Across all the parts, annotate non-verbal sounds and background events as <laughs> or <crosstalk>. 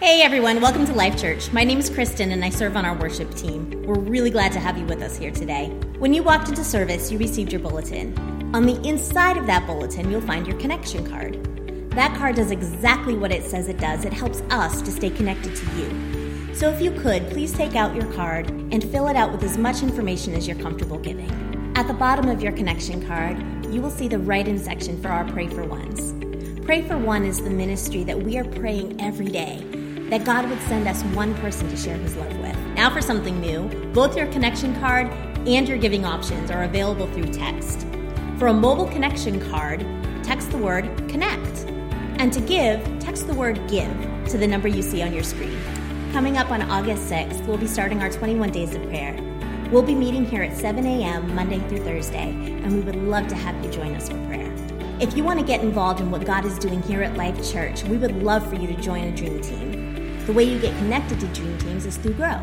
Hey everyone, welcome to Life Church. My name is Kristen and I serve on our worship team. We're really glad to have you with us here today. When you walked into service, you received your bulletin. On the inside of that bulletin, you'll find your connection card. That card does exactly what it says it does. It helps us to stay connected to you. So if you could, please take out your card and fill it out with as much information as you're comfortable giving. At the bottom of your connection card, you will see the write in section for our Pray for Ones. Pray for One is the ministry that we are praying every day that God would send us one person to share his love with. Now, for something new, both your connection card and your giving options are available through text. For a mobile connection card, text the word connect. And to give, text the word give to the number you see on your screen. Coming up on August 6th, we'll be starting our 21 Days of Prayer. We'll be meeting here at 7 a.m. Monday through Thursday, and we would love to have you join us for prayer. If you want to get involved in what God is doing here at Life Church, we would love for you to join a dream team. The way you get connected to Dream Teams is through Grow.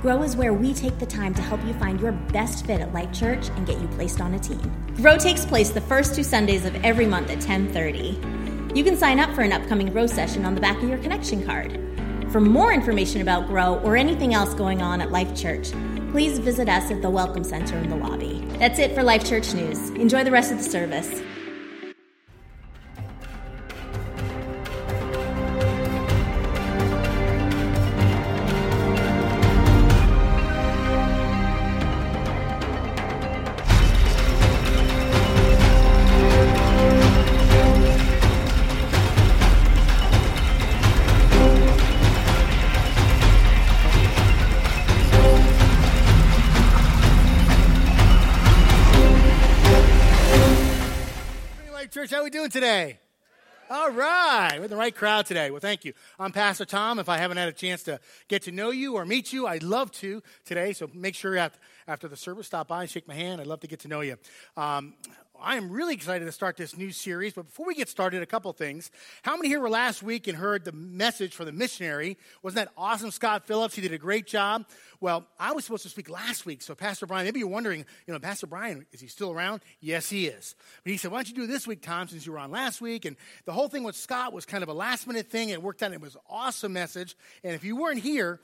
Grow is where we take the time to help you find your best fit at Life Church and get you placed on a team. Grow takes place the first two Sundays of every month at 10:30. You can sign up for an upcoming Grow session on the back of your connection card. For more information about Grow or anything else going on at Life Church, please visit us at the Welcome Center in the lobby. That's it for Life Church News. Enjoy the rest of the service. Today? All right, we're the right crowd today. Well, thank you. I'm Pastor Tom. If I haven't had a chance to get to know you or meet you, I'd love to today. So make sure after the service, stop by and shake my hand. I'd love to get to know you. Um, I am really excited to start this new series. But before we get started, a couple things. How many here were last week and heard the message for the missionary? Wasn't that awesome, Scott Phillips? He did a great job. Well, I was supposed to speak last week. So, Pastor Brian, maybe you're wondering, you know, Pastor Brian, is he still around? Yes, he is. But he said, why don't you do this week, Tom, since you were on last week? And the whole thing with Scott was kind of a last minute thing. It worked out. And it was an awesome message. And if you weren't here,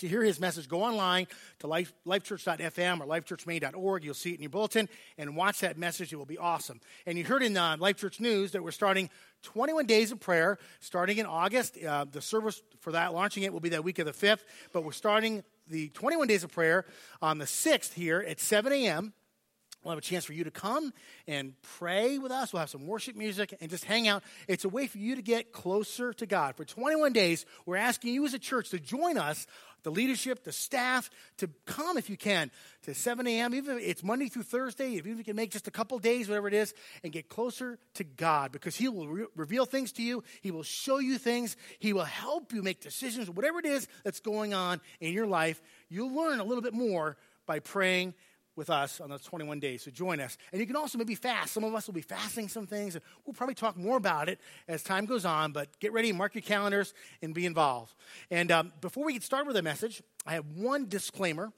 to hear his message, go online to life, lifechurch.fm or lifechurchmaine.org. You'll see it in your bulletin and watch that message. It will be awesome. And you heard in uh, Life Church News that we're starting 21 days of prayer starting in August. Uh, the service for that, launching it, will be that week of the 5th. But we're starting the 21 days of prayer on the 6th here at 7 a.m. We'll have a chance for you to come and pray with us. We'll have some worship music and just hang out. It's a way for you to get closer to God. For 21 days, we're asking you as a church to join us the leadership, the staff, to come if you can to 7 a.m. Even if it's Monday through Thursday, if you can make just a couple days, whatever it is, and get closer to God because He will re- reveal things to you. He will show you things. He will help you make decisions. Whatever it is that's going on in your life, you'll learn a little bit more by praying with us on those 21 days. So join us. And you can also maybe fast. Some of us will be fasting some things. And We'll probably talk more about it as time goes on, but get ready, mark your calendars, and be involved. And um, before we get started with the message, I have one disclaimer.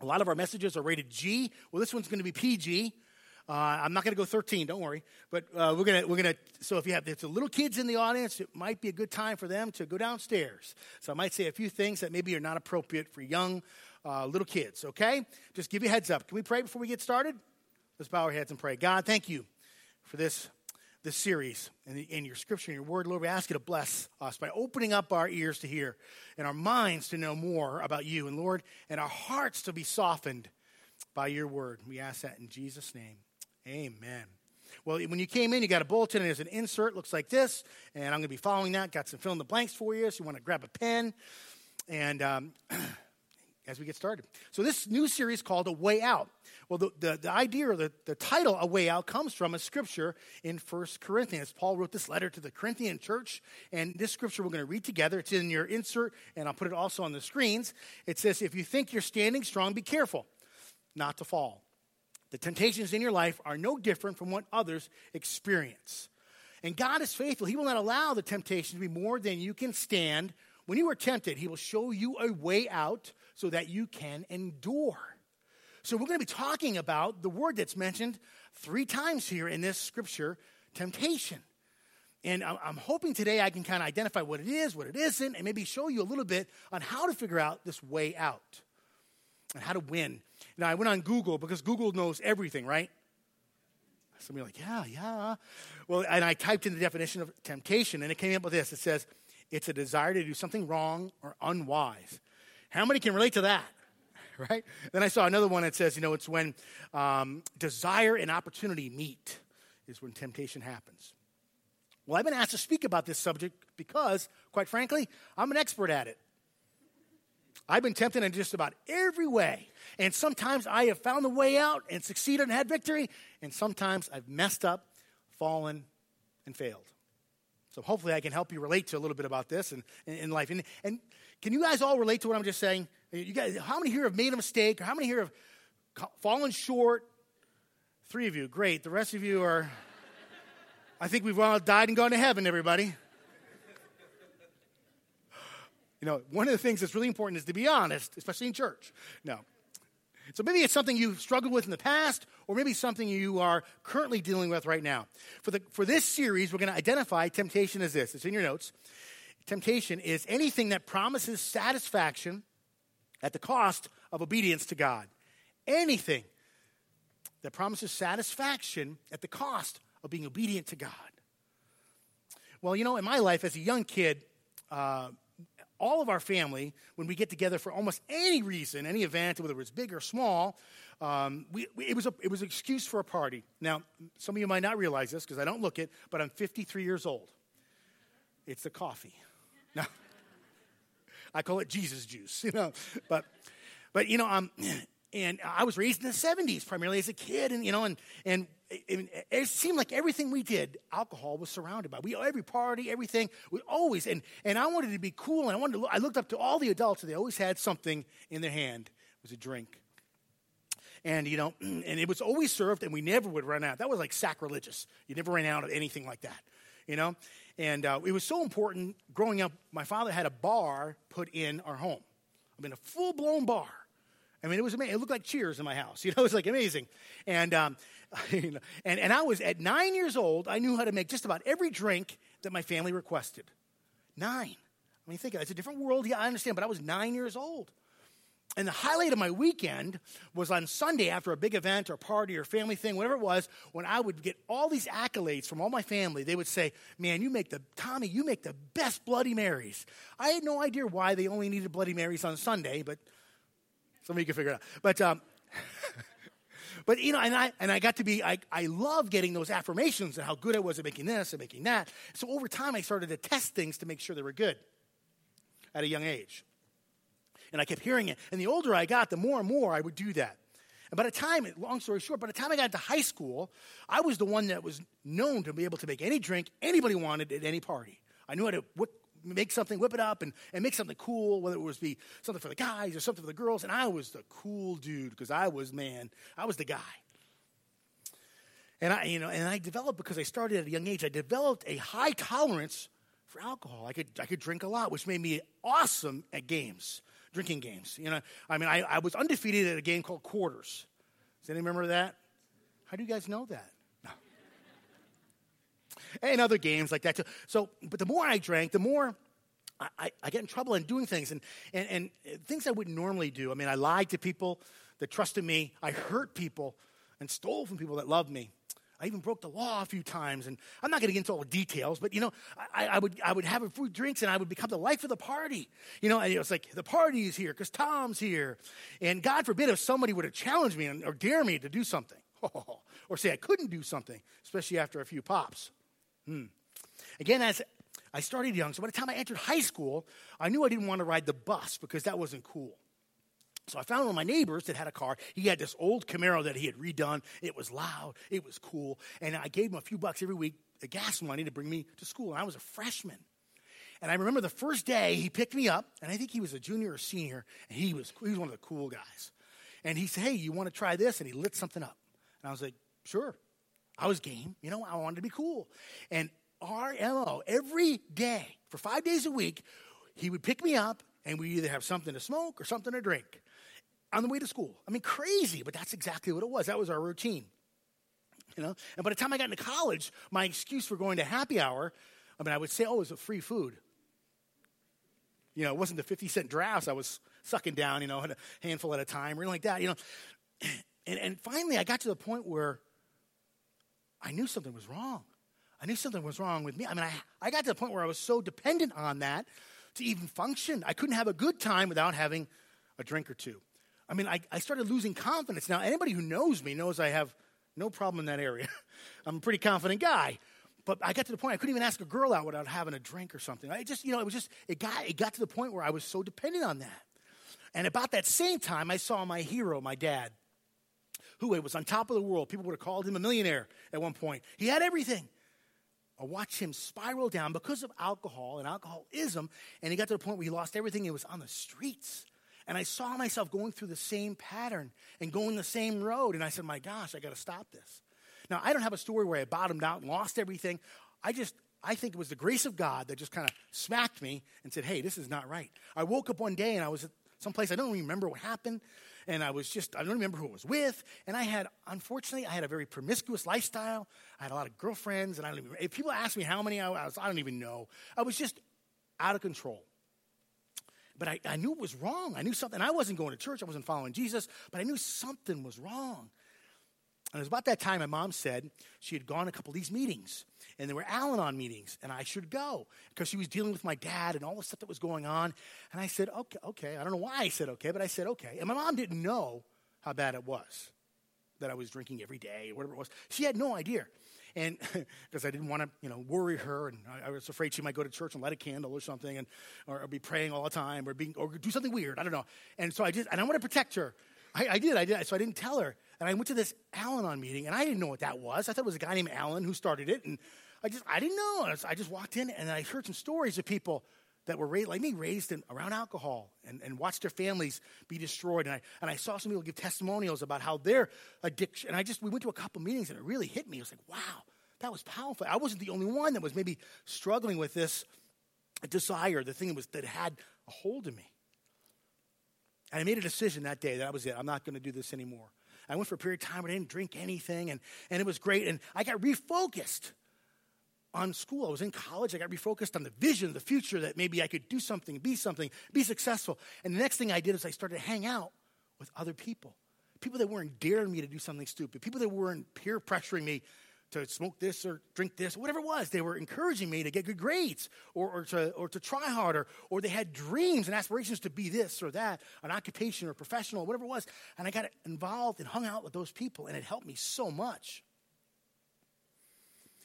A lot of our messages are rated G. Well, this one's going to be PG. Uh, I'm not going to go 13, don't worry. But uh, we're going to, we're to, so if you have if the little kids in the audience, it might be a good time for them to go downstairs. So I might say a few things that maybe are not appropriate for young uh, little kids, okay? Just give you a heads up. Can we pray before we get started? Let's bow our heads and pray. God, thank you for this, this series and in your scripture and your word. Lord, we ask you to bless us by opening up our ears to hear and our minds to know more about you. And Lord, and our hearts to be softened by your word. We ask that in Jesus' name. Amen. Well, when you came in, you got a bulletin, and there's an insert, looks like this, and I'm going to be following that. Got some fill in the blanks for you, so you want to grab a pen. And um, <clears throat> as we get started. So, this new series called A Way Out. Well, the, the, the, idea or the, the title, A Way Out, comes from a scripture in First Corinthians. Paul wrote this letter to the Corinthian church, and this scripture we're going to read together. It's in your insert, and I'll put it also on the screens. It says, If you think you're standing strong, be careful not to fall. The temptations in your life are no different from what others experience. And God is faithful. He will not allow the temptation to be more than you can stand. When you are tempted, He will show you a way out so that you can endure. So, we're going to be talking about the word that's mentioned three times here in this scripture temptation. and I'm hoping today I can kind of identify what it is, what it isn't, and maybe show you a little bit on how to figure out this way out and how to win. Now, I went on Google because Google knows everything, right? Some of you like, yeah, yeah. Well, and I typed in the definition of temptation, and it came up with this. It says, it's a desire to do something wrong or unwise. How many can relate to that? <laughs> Right? Then I saw another one that says, you know, it's when um, desire and opportunity meet, is when temptation happens. Well, I've been asked to speak about this subject because, quite frankly, I'm an expert at it. I've been tempted in just about every way. And sometimes I have found the way out and succeeded and had victory. And sometimes I've messed up, fallen, and failed. So hopefully I can help you relate to a little bit about this in, in, life. And, and can you guys all relate to what I'm just saying? You guys, how many here have made a mistake? Or how many here have fallen short? Three of you, great. The rest of you are, I think we've all died and gone to heaven, everybody. You know, one of the things that's really important is to be honest, especially in church. No. So maybe it's something you've struggled with in the past, or maybe something you are currently dealing with right now. For, the, for this series, we're going to identify temptation as this. It's in your notes. Temptation is anything that promises satisfaction at the cost of obedience to God. Anything that promises satisfaction at the cost of being obedient to God. Well, you know, in my life as a young kid, uh, all of our family, when we get together for almost any reason, any event, whether it was big or small, um, we, we, it, was a, it was an excuse for a party. Now, some of you might not realize this because I don't look it, but I'm 53 years old. It's the coffee. <laughs> Now, I call it Jesus juice, <laughs> you know. But, but you know, um, and I was raised in the 70s primarily as a kid, and you know, and and it, seemed like everything we did, alcohol was surrounded by. We every party, everything, we always and and I wanted to be cool, and I wanted to. Look, I looked up to all the adults, and they always had something in their hand. It was a drink, and you know, <clears throat> and it was always served, and we never would run out. That was like sacrilegious. You never ran out of anything like that, you know. And uh, it was so important. Growing up, my father had a bar put in our home. I mean, a full blown bar I mean, it was amazing. It looked like Cheers in my house. <laughs> You know, it was like amazing. And, um, <laughs> and, and I was at nine years old, I knew how to make just about every drink that my family requested. Nine. I mean, think of it. It's a different world. Yeah, I understand, but I was nine years old. And the highlight of my weekend was on Sunday after a big event or party or family thing, whatever it was, when I would get all these accolades from all my family. They would say, Man, you make the, Tommy, you make the best Bloody Marys. I had no idea why they only needed Bloody Marys on Sunday, but some of you can figure it out. But, um, <laughs> but you know, and I, and I got to be, I, I love getting those affirmations and how good I was at making this and making that. So over time, I started to test things to make sure they were good at a young age. And I kept hearing it. And the older I got, the more and more I would do that. And by the time, long story short, by the time I got into high school, I was the one that was known to be able to make any drink anybody wanted at any party. I knew how to whip make something, whip it up, and, and make something cool, whether it was be something for the guys or something for the girls. And I was the cool dude because I was, man, I was the guy. And I, you know, and I developed because I started at a young age. I developed a high tolerance for alcohol. I could, I could drink a lot, which made me awesome at games, drinking games. You know, I mean, I, I was undefeated at a game called Quarters. Does anyone remember that? How do you guys know that? And other games like that. So, but the more I drank, the more I, I, I get in trouble and doing things and, and, and things I wouldn't normally do. I mean, I lied to people that trusted me. I hurt people and stole from people that loved me. I even broke the law a few times, and I'm not going to get into all the details, but you know, I, I, would I would have a few drinks, and I would become the life of the party. You know, and it was like the party is here because Tom's here, and God forbid if somebody would have challenged me or dare me to do something, <laughs> or say I couldn't do something, especially after a few pops. Hmm. Again, as I started young, so by the time I entered high school, I knew I didn't want to ride the bus because that wasn't cool. So I found one of my neighbors that had a car. He had this old Camaro that he had redone. It was loud, it was cool, and I gave him a few bucks every week, the gas money, to bring me to school. And I was a freshman. And I remember the first day he picked me up, and I think he was a junior or senior, and he was, he was one of the cool guys. And he said, Hey, you want to try this? And he lit something up. And I was like, Sure. I was game. You know, I wanted to be cool. And our MO, every day, for five days a week, he would pick me up and we either have something to smoke or something to drink on the way to school. I mean, crazy, but that's exactly what it was. That was our routine. You know? And by the time I got into college, my excuse for going to happy hour, I mean, I would say, oh, it was a free food. You know, it wasn't the 50 cent drafts I was sucking down, you know, a handful at a time or anything like that, you know. <clears throat> And, and finally, I got to the point where I knew something was wrong. I knew something was wrong with me. I mean, I, I got to the point where I was so dependent on that to even function. I couldn't have a good time without having a drink or two. I mean, I, I started losing confidence. Now, anybody who knows me knows I have no problem in that area. <laughs> I'm a pretty confident guy. But I got to the point I couldn't even ask a girl out without having a drink or something. I just, you know, it was just, it got, it got to the point where I was so dependent on that. And about that same time, I saw my hero, my dad, who was on top of the world. People would have called him a millionaire at one point. He had everything. I watched him spiral down because of alcohol and alcoholism, and he got to the point where he lost everything. He was on the streets. And I saw myself going through the same pattern and going the same road. And I said, My gosh, I got to stop this. Now, I don't have a story where I bottomed out and lost everything. I just, I think it was the grace of God that just kind of smacked me and said, Hey, this is not right. I woke up one day and I was at someplace I don't remember what happened. And I was just, I don't remember who I was with. And I had, unfortunately, I had a very promiscuous lifestyle. I had a lot of girlfriends. And I don't even, if people ask me how many I was, I don't even know. I was just out of control. But I, I knew it was wrong. I knew something. I wasn't going to church, I wasn't following Jesus, but I knew something was wrong. And it was about that time my mom said she had gone a couple of these meetings, and there were Al Anon meetings, and I should go because she was dealing with my dad and all the stuff that was going on. And I said, okay, okay. I don't know why I said okay, but I said okay. And my mom didn't know how bad it was that I was drinking every day or whatever it was. She had no idea and <laughs> because I didn't want to, you know, worry her, and I, I, was afraid she might go to church and light a candle or something, and or, or, be praying all the time, or being or do something weird. I don't know. And so I just, and I want to protect her. I, I, did, I did. So I didn't tell her, and I went to this Al-Anon meeting, and I didn't know what that was. I thought it was a guy named Alan who started it, and I just I didn't know. I just walked in, and I heard some stories of people that were raised, like me, raised in, around alcohol and, and watched their families be destroyed. And I, and I saw some people give testimonials about how their addiction, and I just, we went to a couple meetings and it really hit me. It was like, wow, that was powerful. I wasn't the only one that was maybe struggling with this desire, the thing that, was, that had a hold of me. And I made a decision that day that that was it. I'm not going to do this anymore. I went for a period of time where I didn't drink anything, and, and it was great. And I got refocused on school. I was in college. I got refocused on the vision, the future, that maybe I could do something, be something, be successful. And the next thing I did is I started to hang out with other people. People that weren't daring me to do something stupid. People that weren't peer pressuring me to smoke this or drink this, whatever it was. They were encouraging me to get good grades or, or, to, or to try harder, or they had dreams and aspirations to be this or that, an occupation or professional, whatever it was. And I got involved and hung out with those people, and it helped me so much.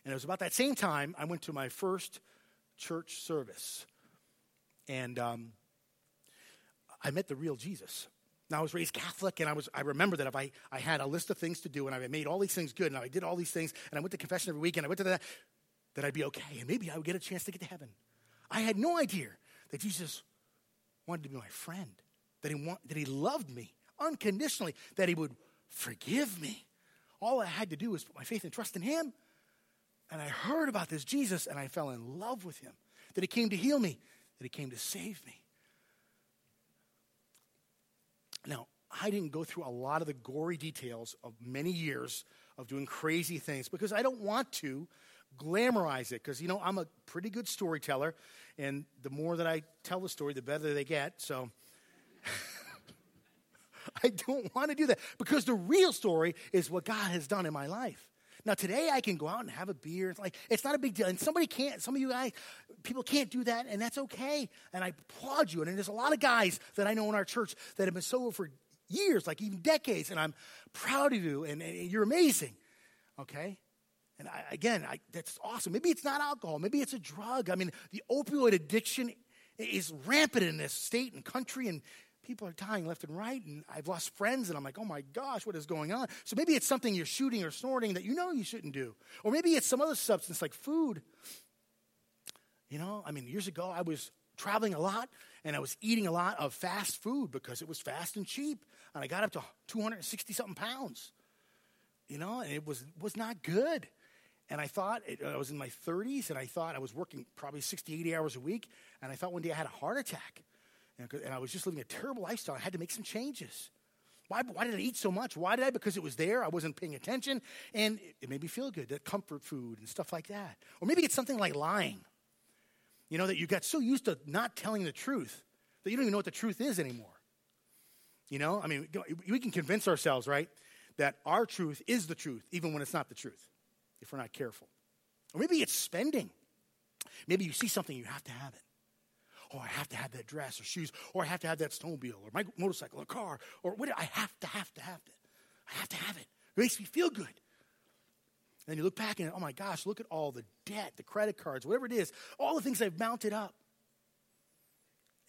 And it was about that same time I went to my first church service. And um, I met the real Jesus. Now, I was raised Catholic, and I, was, I remember that if I, I had a list of things to do, and I made all these things good, and I did all these things, and I went to confession every week, and I went to that, that I'd be okay, and maybe I would get a chance to get to heaven. I had no idea that Jesus wanted to be my friend, that he, want, that he loved me unconditionally, that he would forgive me. All I had to do was put my faith and trust in him. And I heard about this Jesus, and I fell in love with him, that he came to heal me, that he came to save me. Now, I didn't go through a lot of the gory details of many years of doing crazy things because I don't want to glamorize it because, you know, I'm a pretty good storyteller, and the more that I tell the story, the better they get. So <laughs> I don't want to do that because the real story is what God has done in my life. Now today I can go out and have a beer. It's like it's not a big deal. And somebody can't, some of you guys, people can't do that, and that's okay. And I applaud you. And there's a lot of guys that I know in our church that have been sober for years, like even decades, and I'm proud of you, and, and you're amazing. Okay? And I, again, I, that's awesome. Maybe it's not alcohol. Maybe it's a drug. I mean, the opioid addiction is rampant in this state and country, and people are dying left and right, and I've lost friends, and I'm like, oh my gosh, what is going on? So maybe it's something you're shooting or snorting that you know you shouldn't do. Or maybe it's some other substance like food. You know, I mean, years ago, I was traveling a lot, and I was eating a lot of fast food because it was fast and cheap, and I got up to 260 something pounds. You know, and it was, was not good. And I thought, it, I was in my 30s, and I thought I was working probably 60, 80 hours a week, and I thought one day I had a heart attack and I was just living a terrible lifestyle. I had to make some changes. Why, why did I eat so much? Why did I? Because it was there. I wasn't paying attention. And it, it made me feel good, that comfort food and stuff like that. Or maybe it's something like lying. You know, that you got so used to not telling the truth that you don't even know what the truth is anymore. You know, I mean, we can convince ourselves, right, that our truth is the truth, even when it's not the truth, if we're not careful. Or maybe it's spending. Maybe you see something, you have to have it. Oh, I have to have that dress or shoes, or I have to have that snowmobile or my motorcycle or car, or what I have to, have to have it. I have to have it. It makes me feel good. And then you look back and, oh my gosh, look at all the debt, the credit cards, whatever it is, all the things I've mounted up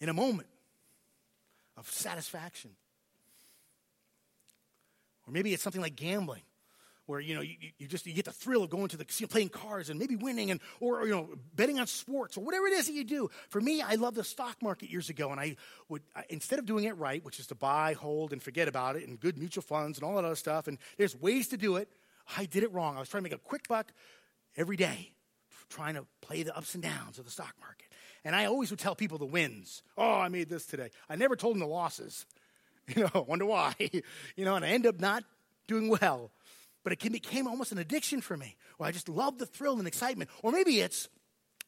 in a moment of satisfaction. Or maybe it's something like gambling where you know you, you, just you get the thrill of going to the casino playing cards and maybe winning and or, you know betting on sports or whatever it is that you do. For me i loved the stock market years ago and i would I, instead of doing it right which is to buy hold and forget about it and good mutual funds and all that other stuff and there's ways to do it i did it wrong. I was trying to make a quick buck every day trying to play the ups and downs of the stock market. And i always would tell people the wins. Oh i made this today. I never told them the losses. <laughs> You know wonder why. <laughs> You know and i end up not doing well but it became almost an addiction for me. Where I just love the thrill and excitement. Or maybe it's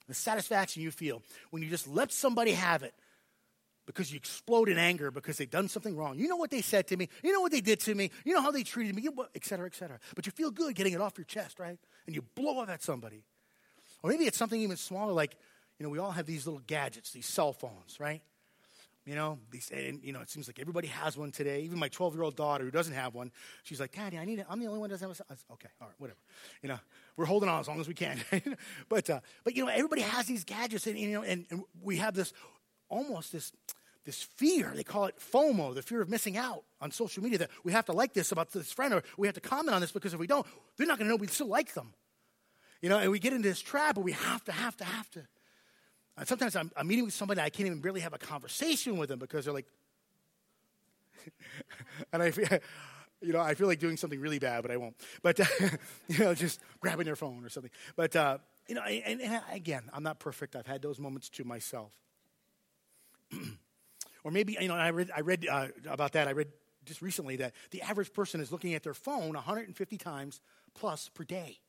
the satisfaction you feel when you just let somebody have it because you explode in anger because they've done something wrong. You know what they said to me. You know what they did to me. You know how they treated me, et cetera, et cetera. But you feel good getting it off your chest, right? And you blow up at somebody. Or maybe it's something even smaller like, you know, we all have these little gadgets, these cell phones, right? You know, and, you know, it seems like everybody has one today. Even my 12 year old daughter who doesn't have one, she's like, Daddy, I need it. I'm the only one who doesn't have a. Said, okay, all right, whatever. You know, we're holding on as long as we can. <laughs> but, uh, but, you know, everybody has these gadgets, and, you know, and, and we have this almost this this fear. They call it FOMO, the fear of missing out on social media. That we have to like this about this friend, or we have to comment on this because if we don't, they're not going to know we still like them. You know, and we get into this trap, but we have to, have to, have to. And sometimes I'm, I'm meeting with somebody, I can't even really have a conversation with them because they're like, <laughs> and I feel, <laughs> you know, I feel like doing something really bad, but I won't. But, uh, <laughs> you know, just grabbing their phone or something. But, uh, you know, and, and again, I'm not perfect. I've had those moments to myself. <clears throat> or maybe, you know, I read, I read uh, about that. I read just recently that the average person is looking at their phone 150 times plus per day.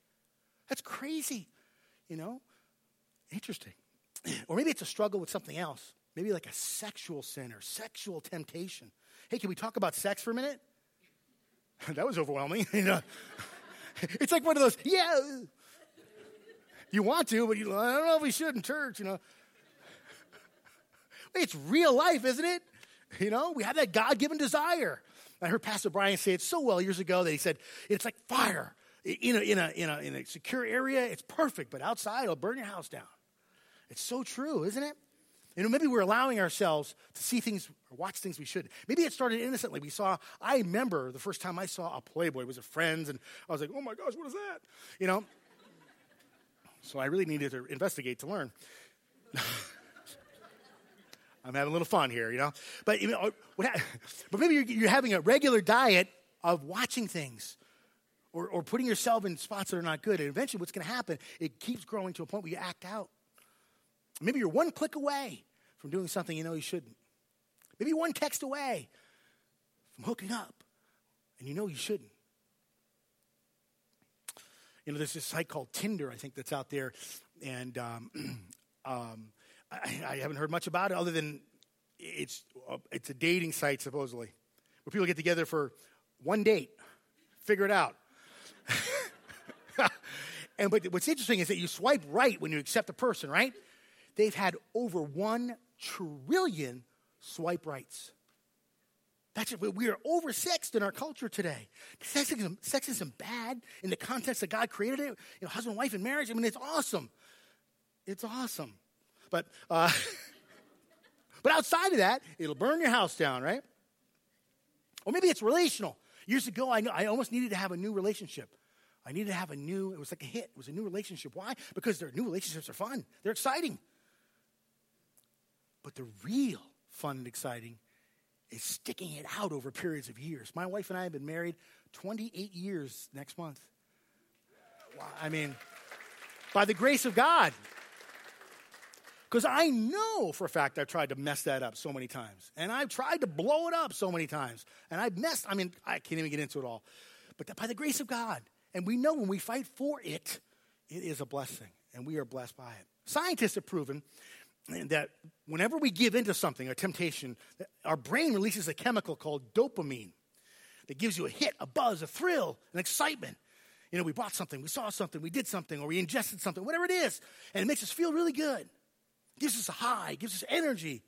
That's crazy, you know? Interesting. <clears throat> Or maybe it's a struggle with something else. Maybe like a sexual sin or sexual temptation. Hey, can we talk about sex for a minute? <laughs> that was overwhelming. <laughs> you know, <laughs> it's like one of those, yeah. You want to, but you, I don't know if we should in church, you know. It's real life, isn't it? You know, we have that God given desire. I heard Pastor Brian say it so well years ago that he said, it's like fire. In a, in, a, in, a, in a secure area, it's perfect, but outside, it'll burn your house down. It's so true, isn't it? You know, maybe we're allowing ourselves to see things or watch things we shouldn't. Maybe it started innocently. We saw, I remember the first time I saw a Playboy, it was a Friends, and I was like, oh my gosh, what is that? You know? so I really needed to investigate to learn. <laughs> I'm having a little fun here, you know? But, you know, uh, what, <laughs> but maybe you're, you're having a regular diet of watching things or, or putting yourself in spots that are not good. And eventually, what's going to happen, it keeps growing to a point where you act out. Maybe you're one click away from doing something you know you shouldn't. Maybe one text away from hooking up and you know you shouldn't. You know, there's this site called Tinder, I think, that's out there. And um, <clears throat> um, I, I, haven't heard much about it other than it's, uh, it's a dating site, supposedly, where people get together for one date, figure it out. <laughs> and but what's interesting is that you swipe right when you accept a person, right? They've had over 1 trillion swipe rights. That's it. we are oversexed in our culture today. Sexism, sexism bad in the context that God created it. You know, husband, wife, and marriage. I mean, it's awesome. It's awesome. But uh, <laughs> but outside of that, it'll burn your house down, right? Or maybe it's relational. Years ago, I, I almost needed to have a new relationship. I needed to have a new. It was like a hit. It was a new relationship. Why? Because their new relationships are fun. They're exciting. But the real fun and exciting is sticking it out over periods of years. My wife and I have been married 28 years next month. I mean, by the grace of God. Because I know for a fact I've tried to mess that up so many times. And I've tried to blow it up so many times. And I've messed, I mean, I can't even get into it all. But by the grace of God, and we know when we fight for it, it is a blessing. And we are blessed by it. Scientists have proven that whenever we give into something, a temptation, our brain releases a chemical called dopamine that gives you a hit, a buzz, a thrill, an excitement. You know, we bought something, we saw something, we did something, or we ingested something, whatever it is, and it makes us feel really good. gives us a high, gives us energy.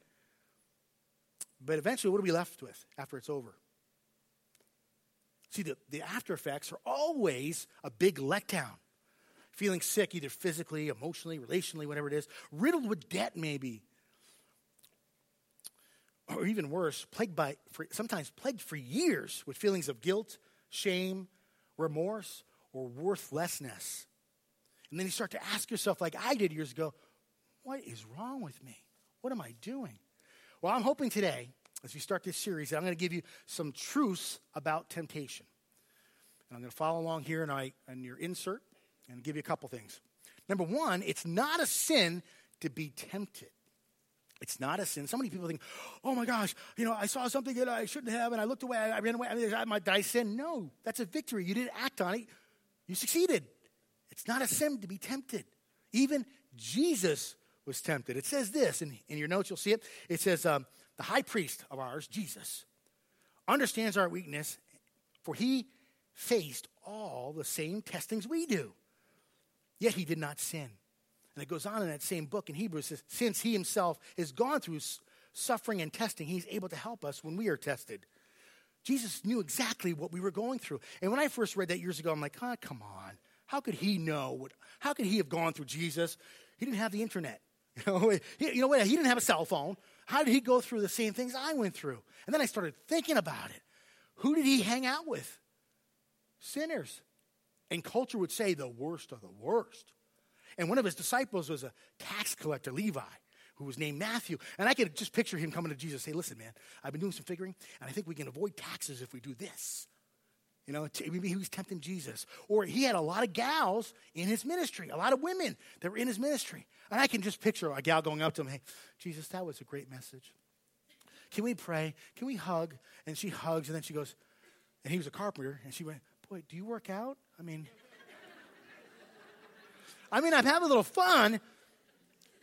But eventually, what are we left with after it's over? See, the, the after effects are always a big letdown feeling sick, either physically, emotionally, relationally, whatever it is, riddled with debt, maybe. Or even worse, plagued by, for, sometimes plagued for years with feelings of guilt, shame, remorse, or worthlessness. And then you start to ask yourself, like I did years ago, what is wrong with me? What am I doing? Well, I'm hoping today, as we start this series, I'm going to give you some truths about temptation. And I'm going to follow along here in, I, in your insert and give you a couple things. Number one, it's not a sin to be tempted. It's not a sin. So many people think, oh my gosh, you know, I saw something that I shouldn't have and I looked away, I ran away, I mean, did I sin? No, that's a victory. You didn't act on it, you succeeded. It's not a sin to be tempted. Even Jesus was tempted. It says this, in, in your notes, you'll see it. It says, um, the high priest of ours, Jesus, understands our weakness, for he faced all the same testings we do Yet he did not sin. And it goes on in that same book in Hebrews says, since he himself has gone through suffering and testing, he's able to help us when we are tested. Jesus knew exactly what we were going through. And when I first read that years ago, I'm like, oh, come on. How could he know? What, how could he have gone through Jesus? He didn't have the internet. <laughs> You know, he, you know what? He didn't have a cell phone. How did he go through the same things I went through? And then I started thinking about it. Who did he hang out with? Sinners. And culture would say the worst of the worst. And one of his disciples was a tax collector, Levi, who was named Matthew. And I could just picture him coming to Jesus say, Listen, man, I've been doing some figuring, and I think we can avoid taxes if we do this. You know, maybe he was tempting Jesus. Or he had a lot of gals in his ministry, a lot of women that were in his ministry. And I can just picture a gal going up to him, Hey, Jesus, that was a great message. Can we pray? Can we hug? And she hugs, and then she goes, and he was a carpenter, and she went, Boy, do you work out? I mean, I mean, I'm having a little fun,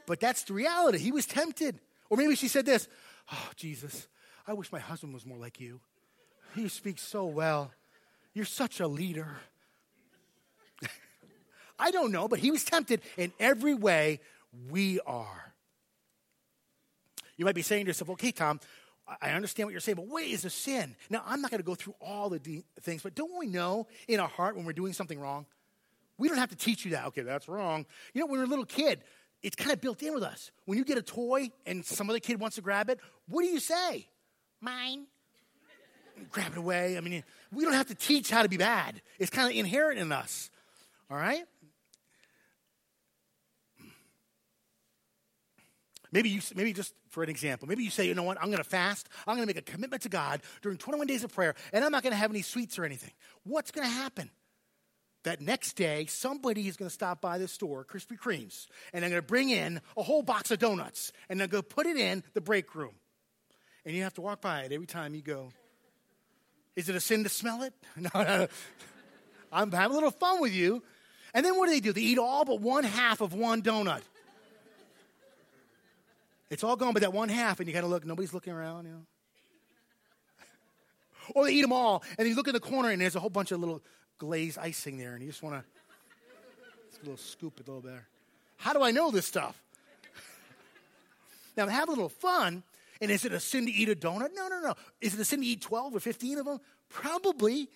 but that's the reality. He was tempted. Or maybe she said this Oh, Jesus, I wish my husband was more like you. He speaks so well. You're such a leader. <laughs> I don't know, but he was tempted in every way we are. You might be saying to yourself, okay, Tom, I understand what you're saying, but what is a sin? Now, I'm not going to go through all the de- things, but don't we know in our heart when we're doing something wrong? We don't have to teach you that. Okay, that's wrong. You know, when you're a little kid, it's kind of built in with us. When you get a toy and some other kid wants to grab it, what do you say? Mine. grab it away. I mean, we don't have to teach how to be bad. It's kind of inherent in us. All right? Maybe you, maybe just for an example, maybe you say, you know what, I'm going to fast. I'm going to make a commitment to God during 21 days of prayer, and I'm not going to have any sweets or anything. What's going to happen? That next day, somebody is going to stop by the store, Krispy Kremes, and they're going to bring in a whole box of donuts, and they're going to put it in the break room. And you have to walk by it every time you go. Is it a sin to smell it? No, <laughs> no, no. I'm having a little fun with you. And then what do they do? They eat all but one half of one donut. It's all gone but that one half, and you got to look. Nobody's looking around, you know. <laughs> or they eat them all, and you look in the corner, and there's a whole bunch of little glazed icing there, and you just want to a little scoop it a little better. How do I know this stuff? <laughs> now, have a little fun, and is it a sin to eat a donut? No, no, no. Is it a sin to eat 12 or 15 of them? Probably.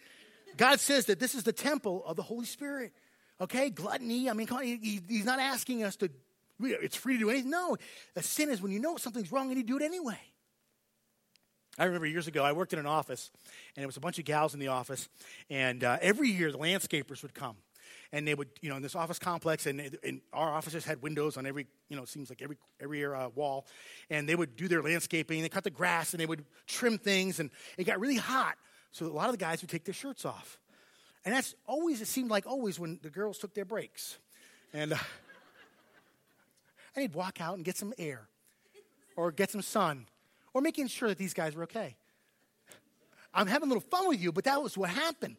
God says that this is the temple of the Holy Spirit. Okay, gluttony. I mean, he's not asking us to it's free to do anything. No, a sin is when you know something's wrong and you do it anyway. I remember years ago, I worked in an office, and it was a bunch of gals in the office, and uh, every year the landscapers would come. And they would, you know, in this office complex, and, and our offices had windows on every, you know, it seems like every every uh, wall, and they would do their landscaping. They cut the grass, and they would trim things, and it got really hot. So a lot of the guys would take their shirts off, and that's always it seemed like always when the girls took their breaks, and. Uh, I need to walk out and get some air or get some sun or making sure that these guys are okay. I'm having a little fun with you, but that was what happened.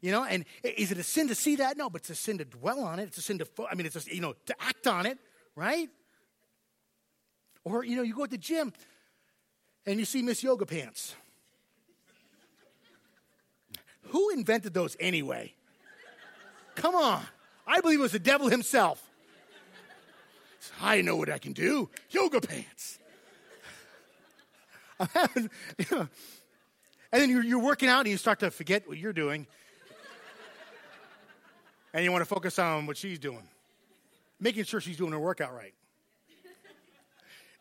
You know, and is it a sin to see that? No, but it's a sin to dwell on it. It's a sin to, I mean, it's a, you know, to act on it, right? Or, you know, you go to the gym and you see Miss Yoga Pants. Who invented those anyway? Come on. I believe it was the devil himself. I know what I can do yoga pants. <laughs> And then you're, you're working out and you start to forget what you're doing. And you want to focus on what she's doing, making sure she's doing her workout right.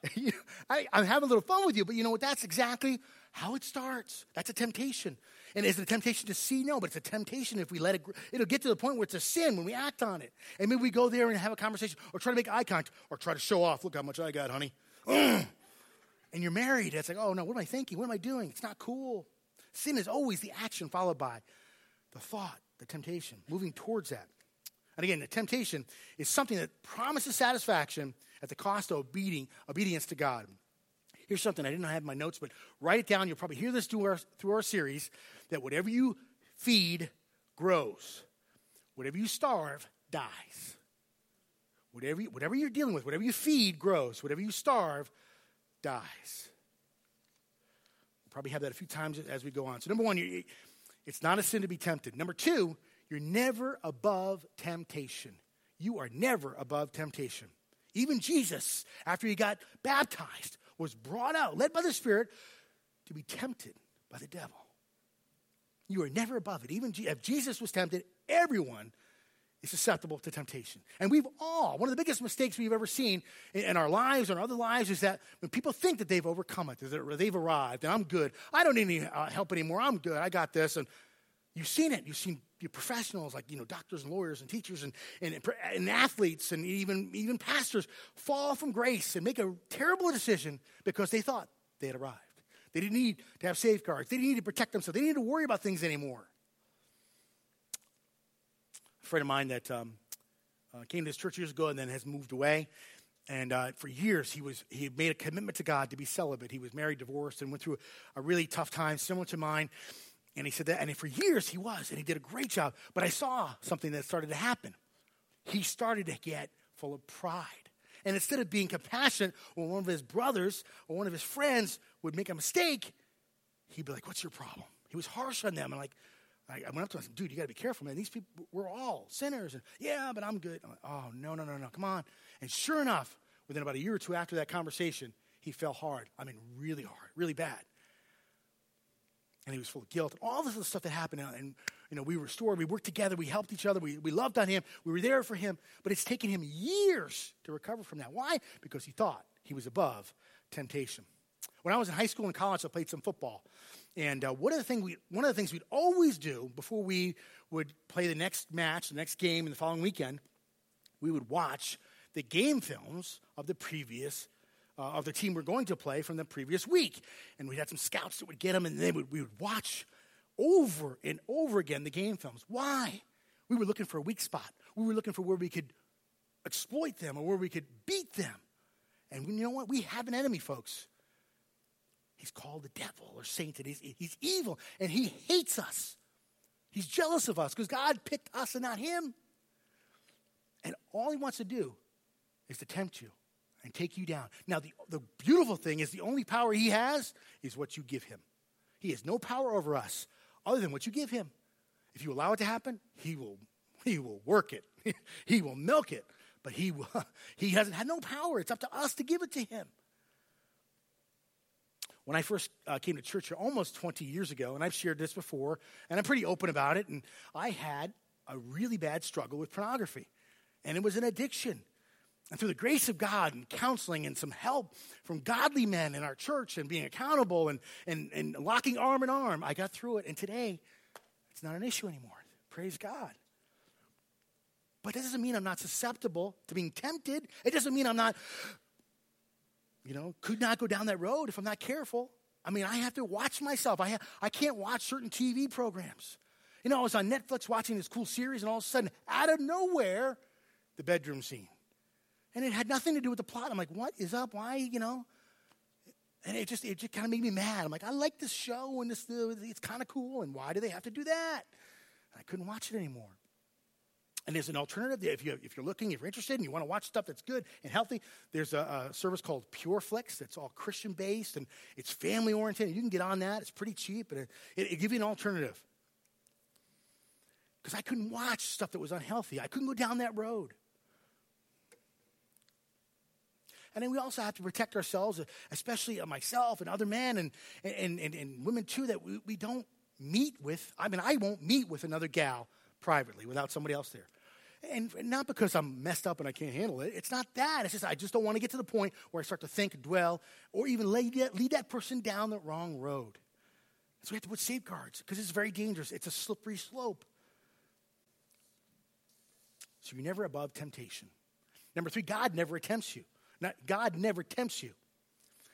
<laughs> I, I'm having a little fun with you, but you know what? That's exactly how it starts. That's a temptation. And is it a temptation to see? No, but it's a temptation if we let it, it'll get to the point where it's a sin when we act on it. And maybe we go there and have a conversation or try to make eye contact or try to show off. Look how much I got, honey. <clears throat> and you're married. It's like, oh no, what am I thinking? What am I doing? It's not cool. Sin is always the action followed by the thought, the temptation, moving towards that. And again, the temptation is something that promises satisfaction at the cost of obedience to God. Here's something I didn't have in my notes, but write it down. You'll probably hear this through our, through our series that whatever you feed grows, whatever you starve dies. Whatever, you, whatever you're dealing with, whatever you feed grows, whatever you starve dies. We'll probably have that a few times as we go on. So, number one, it's not a sin to be tempted. Number two, you're never above temptation. You are never above temptation. Even Jesus, after he got baptized, was brought out, led by the Spirit, to be tempted by the devil. You are never above it. Even if Jesus was tempted, everyone is susceptible to temptation. And we've all, one of the biggest mistakes we've ever seen in our lives or other lives is that when people think that they've overcome it, that they've arrived, and I'm good, I don't need any uh, help anymore, I'm good, I got this. And you've seen it. You've seen professionals like you know doctors and lawyers and teachers and, and, and athletes and even, even pastors fall from grace and make a terrible decision because they thought they had arrived. They didn't need to have safeguards. They didn't need to protect themselves. They didn't need to worry about things anymore. A friend of mine that um, uh, came to this church years ago and then has moved away. And uh, for years, he was he made a commitment to God to be celibate. He was married, divorced, and went through a, really tough time, similar to mine. And he said that, and for years he was, and he did a great job. But I saw something that started to happen. He started to get full of pride. And instead of being compassionate when one of his brothers or one of his friends would make a mistake, he'd be like, What's your problem? He was harsh on them. And like, I went up to him and said, Dude, you got to be careful, man. These people, we're all sinners. And yeah, but I'm good. I'm like, Oh, no, no, no, no. Come on. And sure enough, within about a year or two after that conversation, he fell hard. I mean, really hard, really bad and he was full of guilt. All this other stuff that happened, and you know, we restored, we worked together, we helped each other, we, we loved on him, we were there for him. But it's taken him years to recover from that. Why? Because he thought he was above temptation. When I was in high school and college, I played some football. And uh, one, of the thing we, one of the things we'd always do before we would play the next match, the next game, in the following weekend, we would watch the game films of the previous uh, of the team we're going to play from the previous week. And we had some scouts that would get them, and then we would watch over and over again the game films. Why? We were looking for a weak spot. We were looking for where we could exploit them or where we could beat them. And you know what? We have an enemy, folks. He's called the devil or Satan. He's, he's evil and he hates us. He's jealous of us because God picked us and not him. And all he wants to do is to tempt you and take you down. Now, the, the beautiful thing is the only power he has is what you give him. He has no power over us other than what you give him. If you allow it to happen, he will, he will work it. <laughs> he will milk it. But he, <laughs> he hasn't had no power. It's up to us to give it to him. When I first uh, came to church almost 20 years ago, and I've shared this before, and I'm pretty open about it, and I had a really bad struggle with pornography. And it was an addiction. And through the grace of God and counseling and some help from godly men in our church and being accountable and, and, and locking arm in arm, I got through it. And today, it's not an issue anymore. Praise God. But that doesn't mean I'm not susceptible to being tempted. It doesn't mean I'm not, you know, could not go down that road if I'm not careful. I mean, I have to watch myself. I, have, I can't watch certain TV programs. You know, I was on Netflix watching this cool series, and all of a sudden, out of nowhere, the bedroom scene And it had nothing to do with the plot. I'm like, what is up? Why, you know? And it just, it just kind of made me mad. I'm like, I like this show and this, it's kind of cool. And why do they have to do that? And I couldn't watch it anymore. And there's an alternative. If, you, if you're looking, if you're interested and you want to watch stuff that's good and healthy, there's a, a service called PureFlix that's all Christian based and it's family oriented. You can get on that. It's pretty cheap, and it, it, it gives you an alternative. Because I couldn't watch stuff that was unhealthy. I couldn't go down that road. And then we also have to protect ourselves, especially myself and other men and, and, and, and women too, that we, we don't meet with. I mean, I won't meet with another gal privately without somebody else there. And not because I'm messed up and I can't handle it. It's not that. It's just I just don't want to get to the point where I start to think, dwell, or even lead that, lead that person down the wrong road. So we have to put safeguards because it's very dangerous. It's a slippery slope. So you're never above temptation. Number three, God never tempts you. Not, God never tempts you.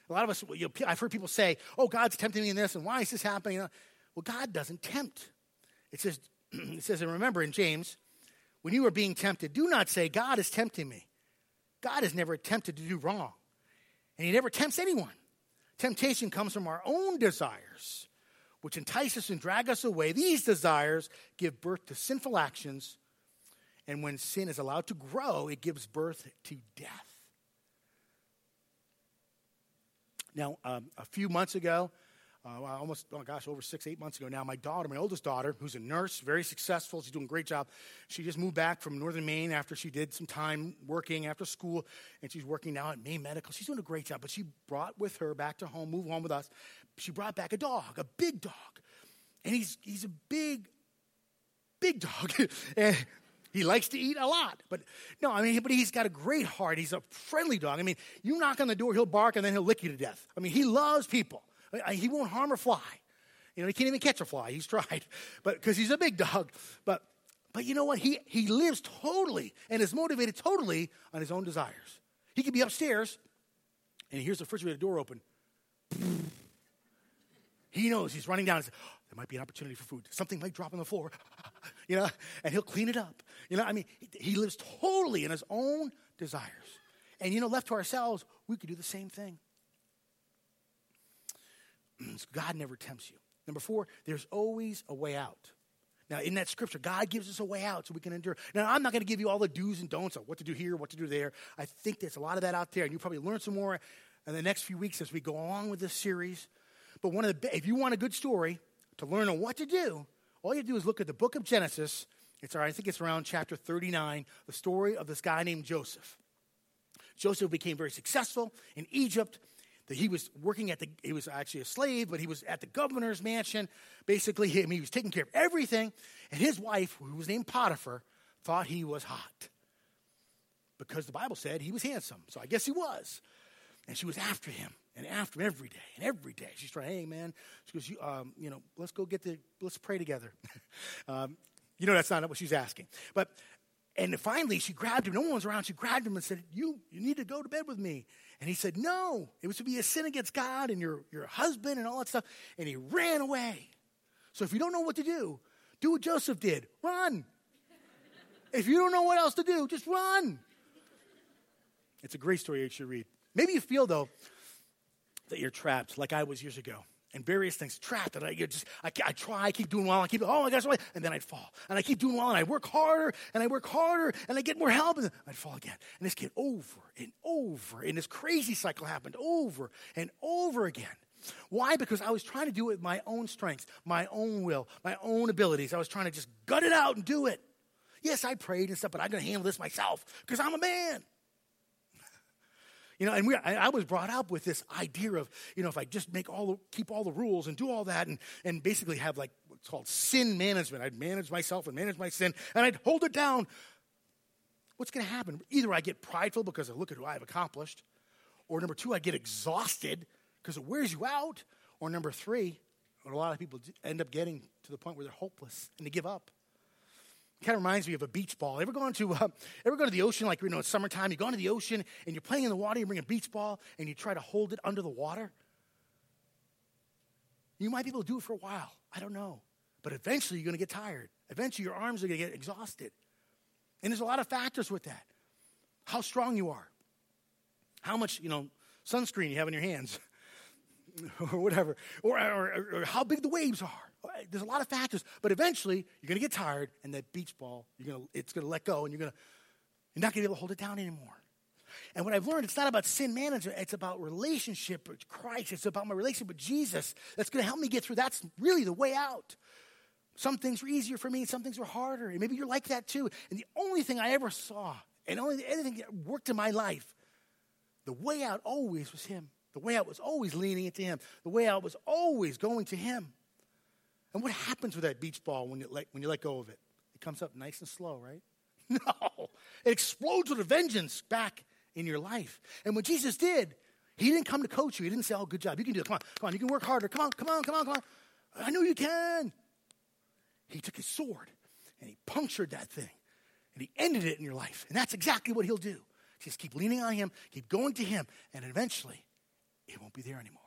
A lot of us, you know, I've heard people say, oh, God's tempting me in this, and why is this happening? Well, God doesn't tempt. It says, <clears throat> it says, and remember in James, when you are being tempted, do not say, God is tempting me. God is never tempted to do wrong, and He never tempts anyone. Temptation comes from our own desires, which entice us and drag us away. These desires give birth to sinful actions, and when sin is allowed to grow, it gives birth to death. Now, um, a few months ago, uh, almost, oh gosh, over six, eight months ago now, my daughter, my oldest daughter, who's a nurse, very successful, she's doing a great job. She just moved back from northern Maine after she did some time working after school, and she's working now at Maine Medical. She's doing a great job, but she brought with her back to home, move home with us. She brought back a dog, a big dog. And he's, he's a big, big dog. <laughs> and he likes to eat a lot. But no, I mean, but he's got a great heart. He's a friendly dog. I mean, you knock on the door, he'll bark, and then he'll lick you to death. I mean, he loves people. He won't harm a fly. You know, he can't even catch a fly. He's <laughs> tried, but because he's a big dog. But but you know what? He he lives totally and is motivated totally on his own desires. He could be upstairs, and he hears the refrigerator door open. He knows he's running down oh, there might be an opportunity for food. Something might drop on the floor, <laughs> you know, and he'll clean it up. You know, I mean, he lives totally in his own desires. And, you know, left to ourselves, we could do the same thing. <clears throat> God never tempts you. Number four, there's always a way out. Now, in that scripture, God gives us a way out so we can endure. Now, I'm not going to give you all the do's and don'ts of what to do here, what to do there. I think there's a lot of that out there, and you'll probably learn some more in the next few weeks as we go along with this series. But one of the, if you want a good story to learn on what to do, all you do is look at the book of Genesis. It's, I think it's around chapter 39, the story of this guy named Joseph. Joseph became very successful in Egypt that he was working at the, he was actually a slave, but he was at the governor's mansion. Basically, he, he was taking care of everything. And his wife, who was named Potiphar, thought he was hot because the Bible said he was handsome. So I guess he was. And she was after him and after him every day and every day. She's trying, hey, man, she goes, you, um, you know, let's go get the, let's pray together. <laughs> um, you know, that's not what she's asking. But, and finally she grabbed him. No one was around. She grabbed him and said, you, you need to go to bed with me. And he said, No, it was to be a sin against God and your, your husband and all that stuff. And he ran away. So if you don't know what to do, do what Joseph did run. if you don't know what else to do, just run. It's a great story you should read. Maybe you feel, though, that you're trapped like I was years ago and various things trapped and I just I, I, try I keep doing well I keep oh my gosh and then I'd fall. And I keep doing well and I work harder and I work harder and I get more help and I'd fall again. And this get over and over and this crazy cycle happened over and over again. Why? Because I was trying to do it with my own strengths, my own will my own abilities. I was trying to just gut it out and do it. Yes I prayed and stuff but I'm going to handle this myself because I'm a man you know, and we, I, was brought up with this idea of, you know, if I just make all the, keep all the rules and do all that and, and basically have like what's called sin management. I'd manage myself and manage my sin and I'd hold it down. What's going to happen? Either I get prideful because I look at who I've accomplished, or number two, I get exhausted because it wears you out, or number three, what a lot of people end up getting to the point where they're hopeless and they give up kind of reminds me of a beach ball. Ever gone to uh, ever go to the ocean like you know it's summertime? You go into the ocean and you're playing in the water. You bring a beach ball and you try to hold it under the water. You might be able to do it for a while. I don't know, but eventually you're going to get tired. Eventually your arms are going to get exhausted. And there's a lot of factors with that. How strong you are, how much, you know, sunscreen you have in your hands, <laughs> or whatever, or, or, or, how big the waves are. There's a lot of factors, but eventually you're going to get tired, and that beach ball, you're gonna, it's going to let go, and you're to, you're not going to be able to hold it down anymore. And what I've learned, it's not about sin management, it's about relationship with Christ. It's about my relationship with Jesus that's going to help me get through. That's really the way out. Some things were easier for me, some things were harder. And maybe you're like that too. And the only thing I ever saw, and only anything that worked in my life, the way out always was Him. The way out was always leaning into Him. The way out was always going to Him. And what happens with that beach ball when you let, when you let go of it? It comes up nice and slow, right? <laughs> No. It explodes with a vengeance back in your life. And what Jesus did, He didn't come to coach you. He didn't say, oh, good job. You can do it. Come on, come on. You can work harder. Come on, come on, come on, come on. I know you can. He took his sword and he punctured that thing and he ended it in your life. And that's exactly what he'll do. Just keep leaning on him, keep going to him, and eventually it won't be there anymore.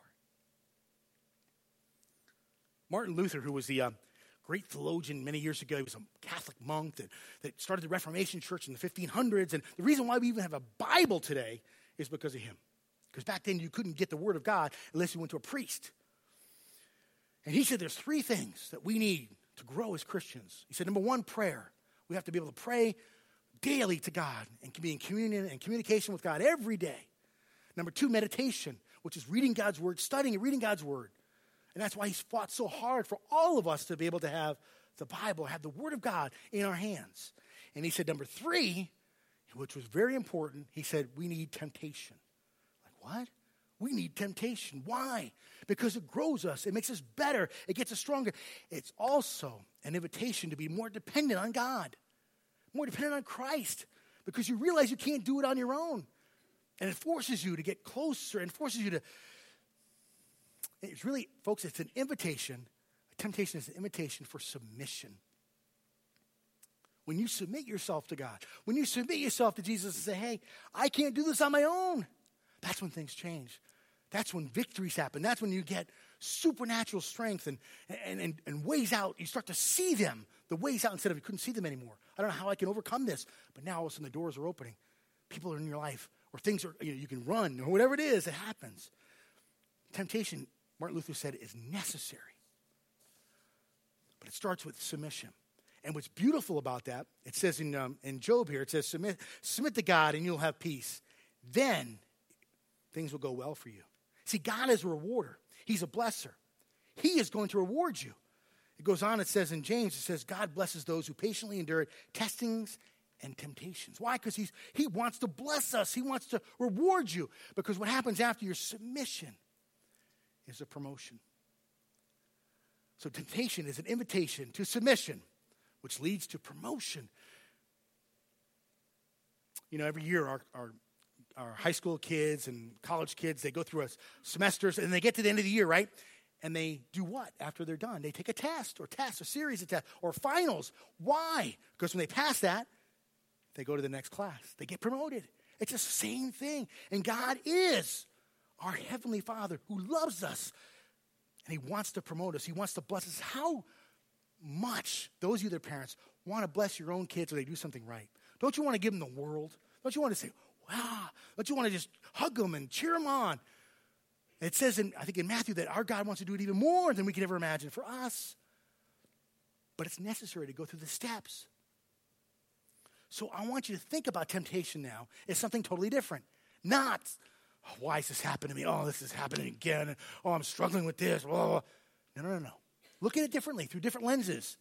Martin Luther, who was the uh, great theologian many years ago, he was a Catholic monk that, that started the Reformation Church in the 1500s. And the reason why we even have a Bible today is because of him. Because back then you couldn't get the Word of God unless you went to a priest. And he said there's three things that we need to grow as Christians. He said, number one, prayer. We have to be able to pray daily to God and be in communion and communication with God every day. Number two, meditation, which is reading God's word, studying and reading God's word. And that's why he's fought so hard for all of us to be able to have the Bible, have the word of God in our hands. And he said, number three, which was very important, he said, we need temptation. Like, what? We need temptation. Why? Because it grows us, it makes us better, it gets us stronger. It's also an invitation to be more dependent on God more dependent on Christ because you realize you can't do it on your own. And it forces you to get closer and forces you to. It's really, folks, it's an invitation. A temptation is an invitation for submission. When you submit yourself to God, when you submit yourself to Jesus and say, hey, I can't do this on my own, that's when things change. That's when victories happen. That's when you get supernatural strength and, and, and, and ways out. You start to see them, the ways out, instead of you couldn't see them anymore. I don't know how I can overcome this. But now all of a sudden the doors are opening. People are in your life, or things are, you know, you can run, or whatever it is, it happens. Temptation, Martin Luther said, is necessary. But it starts with submission. And what's beautiful about that, it says in, um, in Job here, it says, submit, submit to God and you'll have peace. Then things will go well for you. See, God is a rewarder, He's a blesser. He is going to reward you. It goes on, it says in James, it says, God blesses those who patiently endure testings and temptations. Why? Because he wants to bless us, he wants to reward you. Because what happens after your submission is a promotion. So, temptation is an invitation to submission, which leads to promotion. You know, every year our, our, our high school kids and college kids, they go through a semesters and they get to the end of the year, right? and they do what after they're done? They take a test or test, a series of tests or finals. Why? Because when they pass that, they go to the next class. They get promoted. It's the same thing. And God is our Heavenly Father who loves us and He wants to promote us. He wants to bless us. How much those of you that are parents want to bless your own kids when they do something right? Don't you want to give them the world? Don't you want to say, wow? Don't you want to just hug them and cheer them on? It says, in, I think in Matthew, that our God wants to do it even more than we could ever imagine for us. But it's necessary to go through the steps. So I want you to think about temptation now as something totally different. Not, why is this happening to me? Oh, this is happening again. Oh, I'm struggling with this. Oh. No, no, no, no. Look at it differently through different lenses.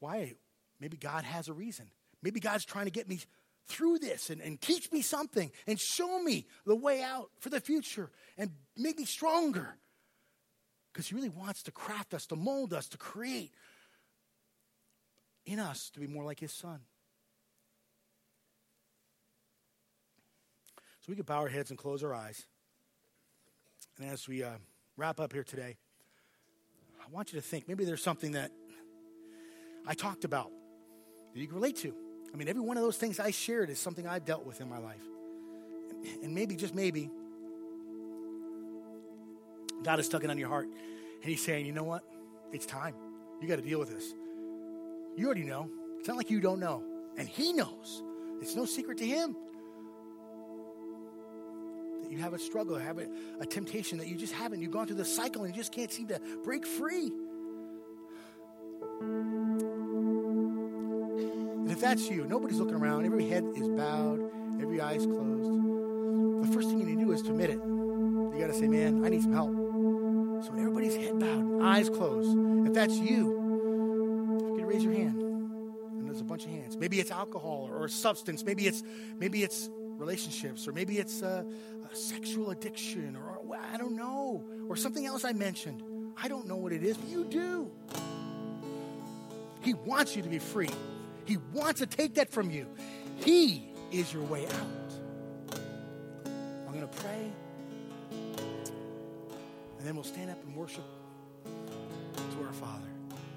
Why? Maybe God has a reason. Maybe God's trying to get me through this and, and teach me something and show me the way out for the future and make me stronger. Because he really wants to craft us, to mold us, to create in us to be more like his son. So we can bow our heads and close our eyes. And as we uh, wrap up here today, I want you to think maybe there's something that I talked about that you can relate to. I mean, every one of those things I shared is something I've dealt with in my life. And maybe, just maybe, God is tugging on your heart and He's saying, you know what? It's time. You got to deal with this. You already know. It's not like you don't know. And He knows. It's no secret to Him. You have a struggle, have a, a temptation that you just haven't. You've gone through the cycle and you just can't seem to break free. And if that's you, nobody's looking around, every head is bowed, every eye is closed. The first thing you need to do is to admit it. You got to say, man, I need some help. So everybody's head bowed, eyes closed. If that's you, you can raise your hand. And there's a bunch of hands. Maybe it's alcohol or, or substance. Maybe it's maybe it's relationships, or maybe it's a, a sexual addiction, or, or I don't know, or something else I mentioned. I don't know what it is, but you do. He wants you to be free. He wants to take that from you. He is your way out. I'm going to pray, and then we'll stand up and worship to our Father.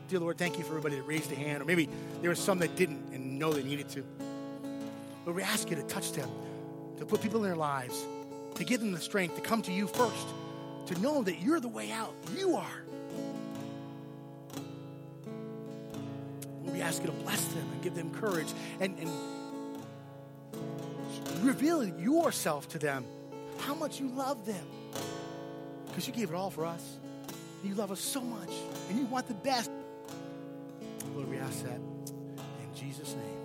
Dear Lord, thank you for everybody that raised a hand, or maybe there were some that didn't and know they needed to. Lord, we ask you to touch them, to put people in their lives, to give them the strength to come to you first, to know that you're the way out. You are. we ask you to bless them and give them courage and, and reveal yourself to them, how much you love them. Because you gave it all for us. You love us so much, and you want the best. Lord, we ask that in Jesus' name.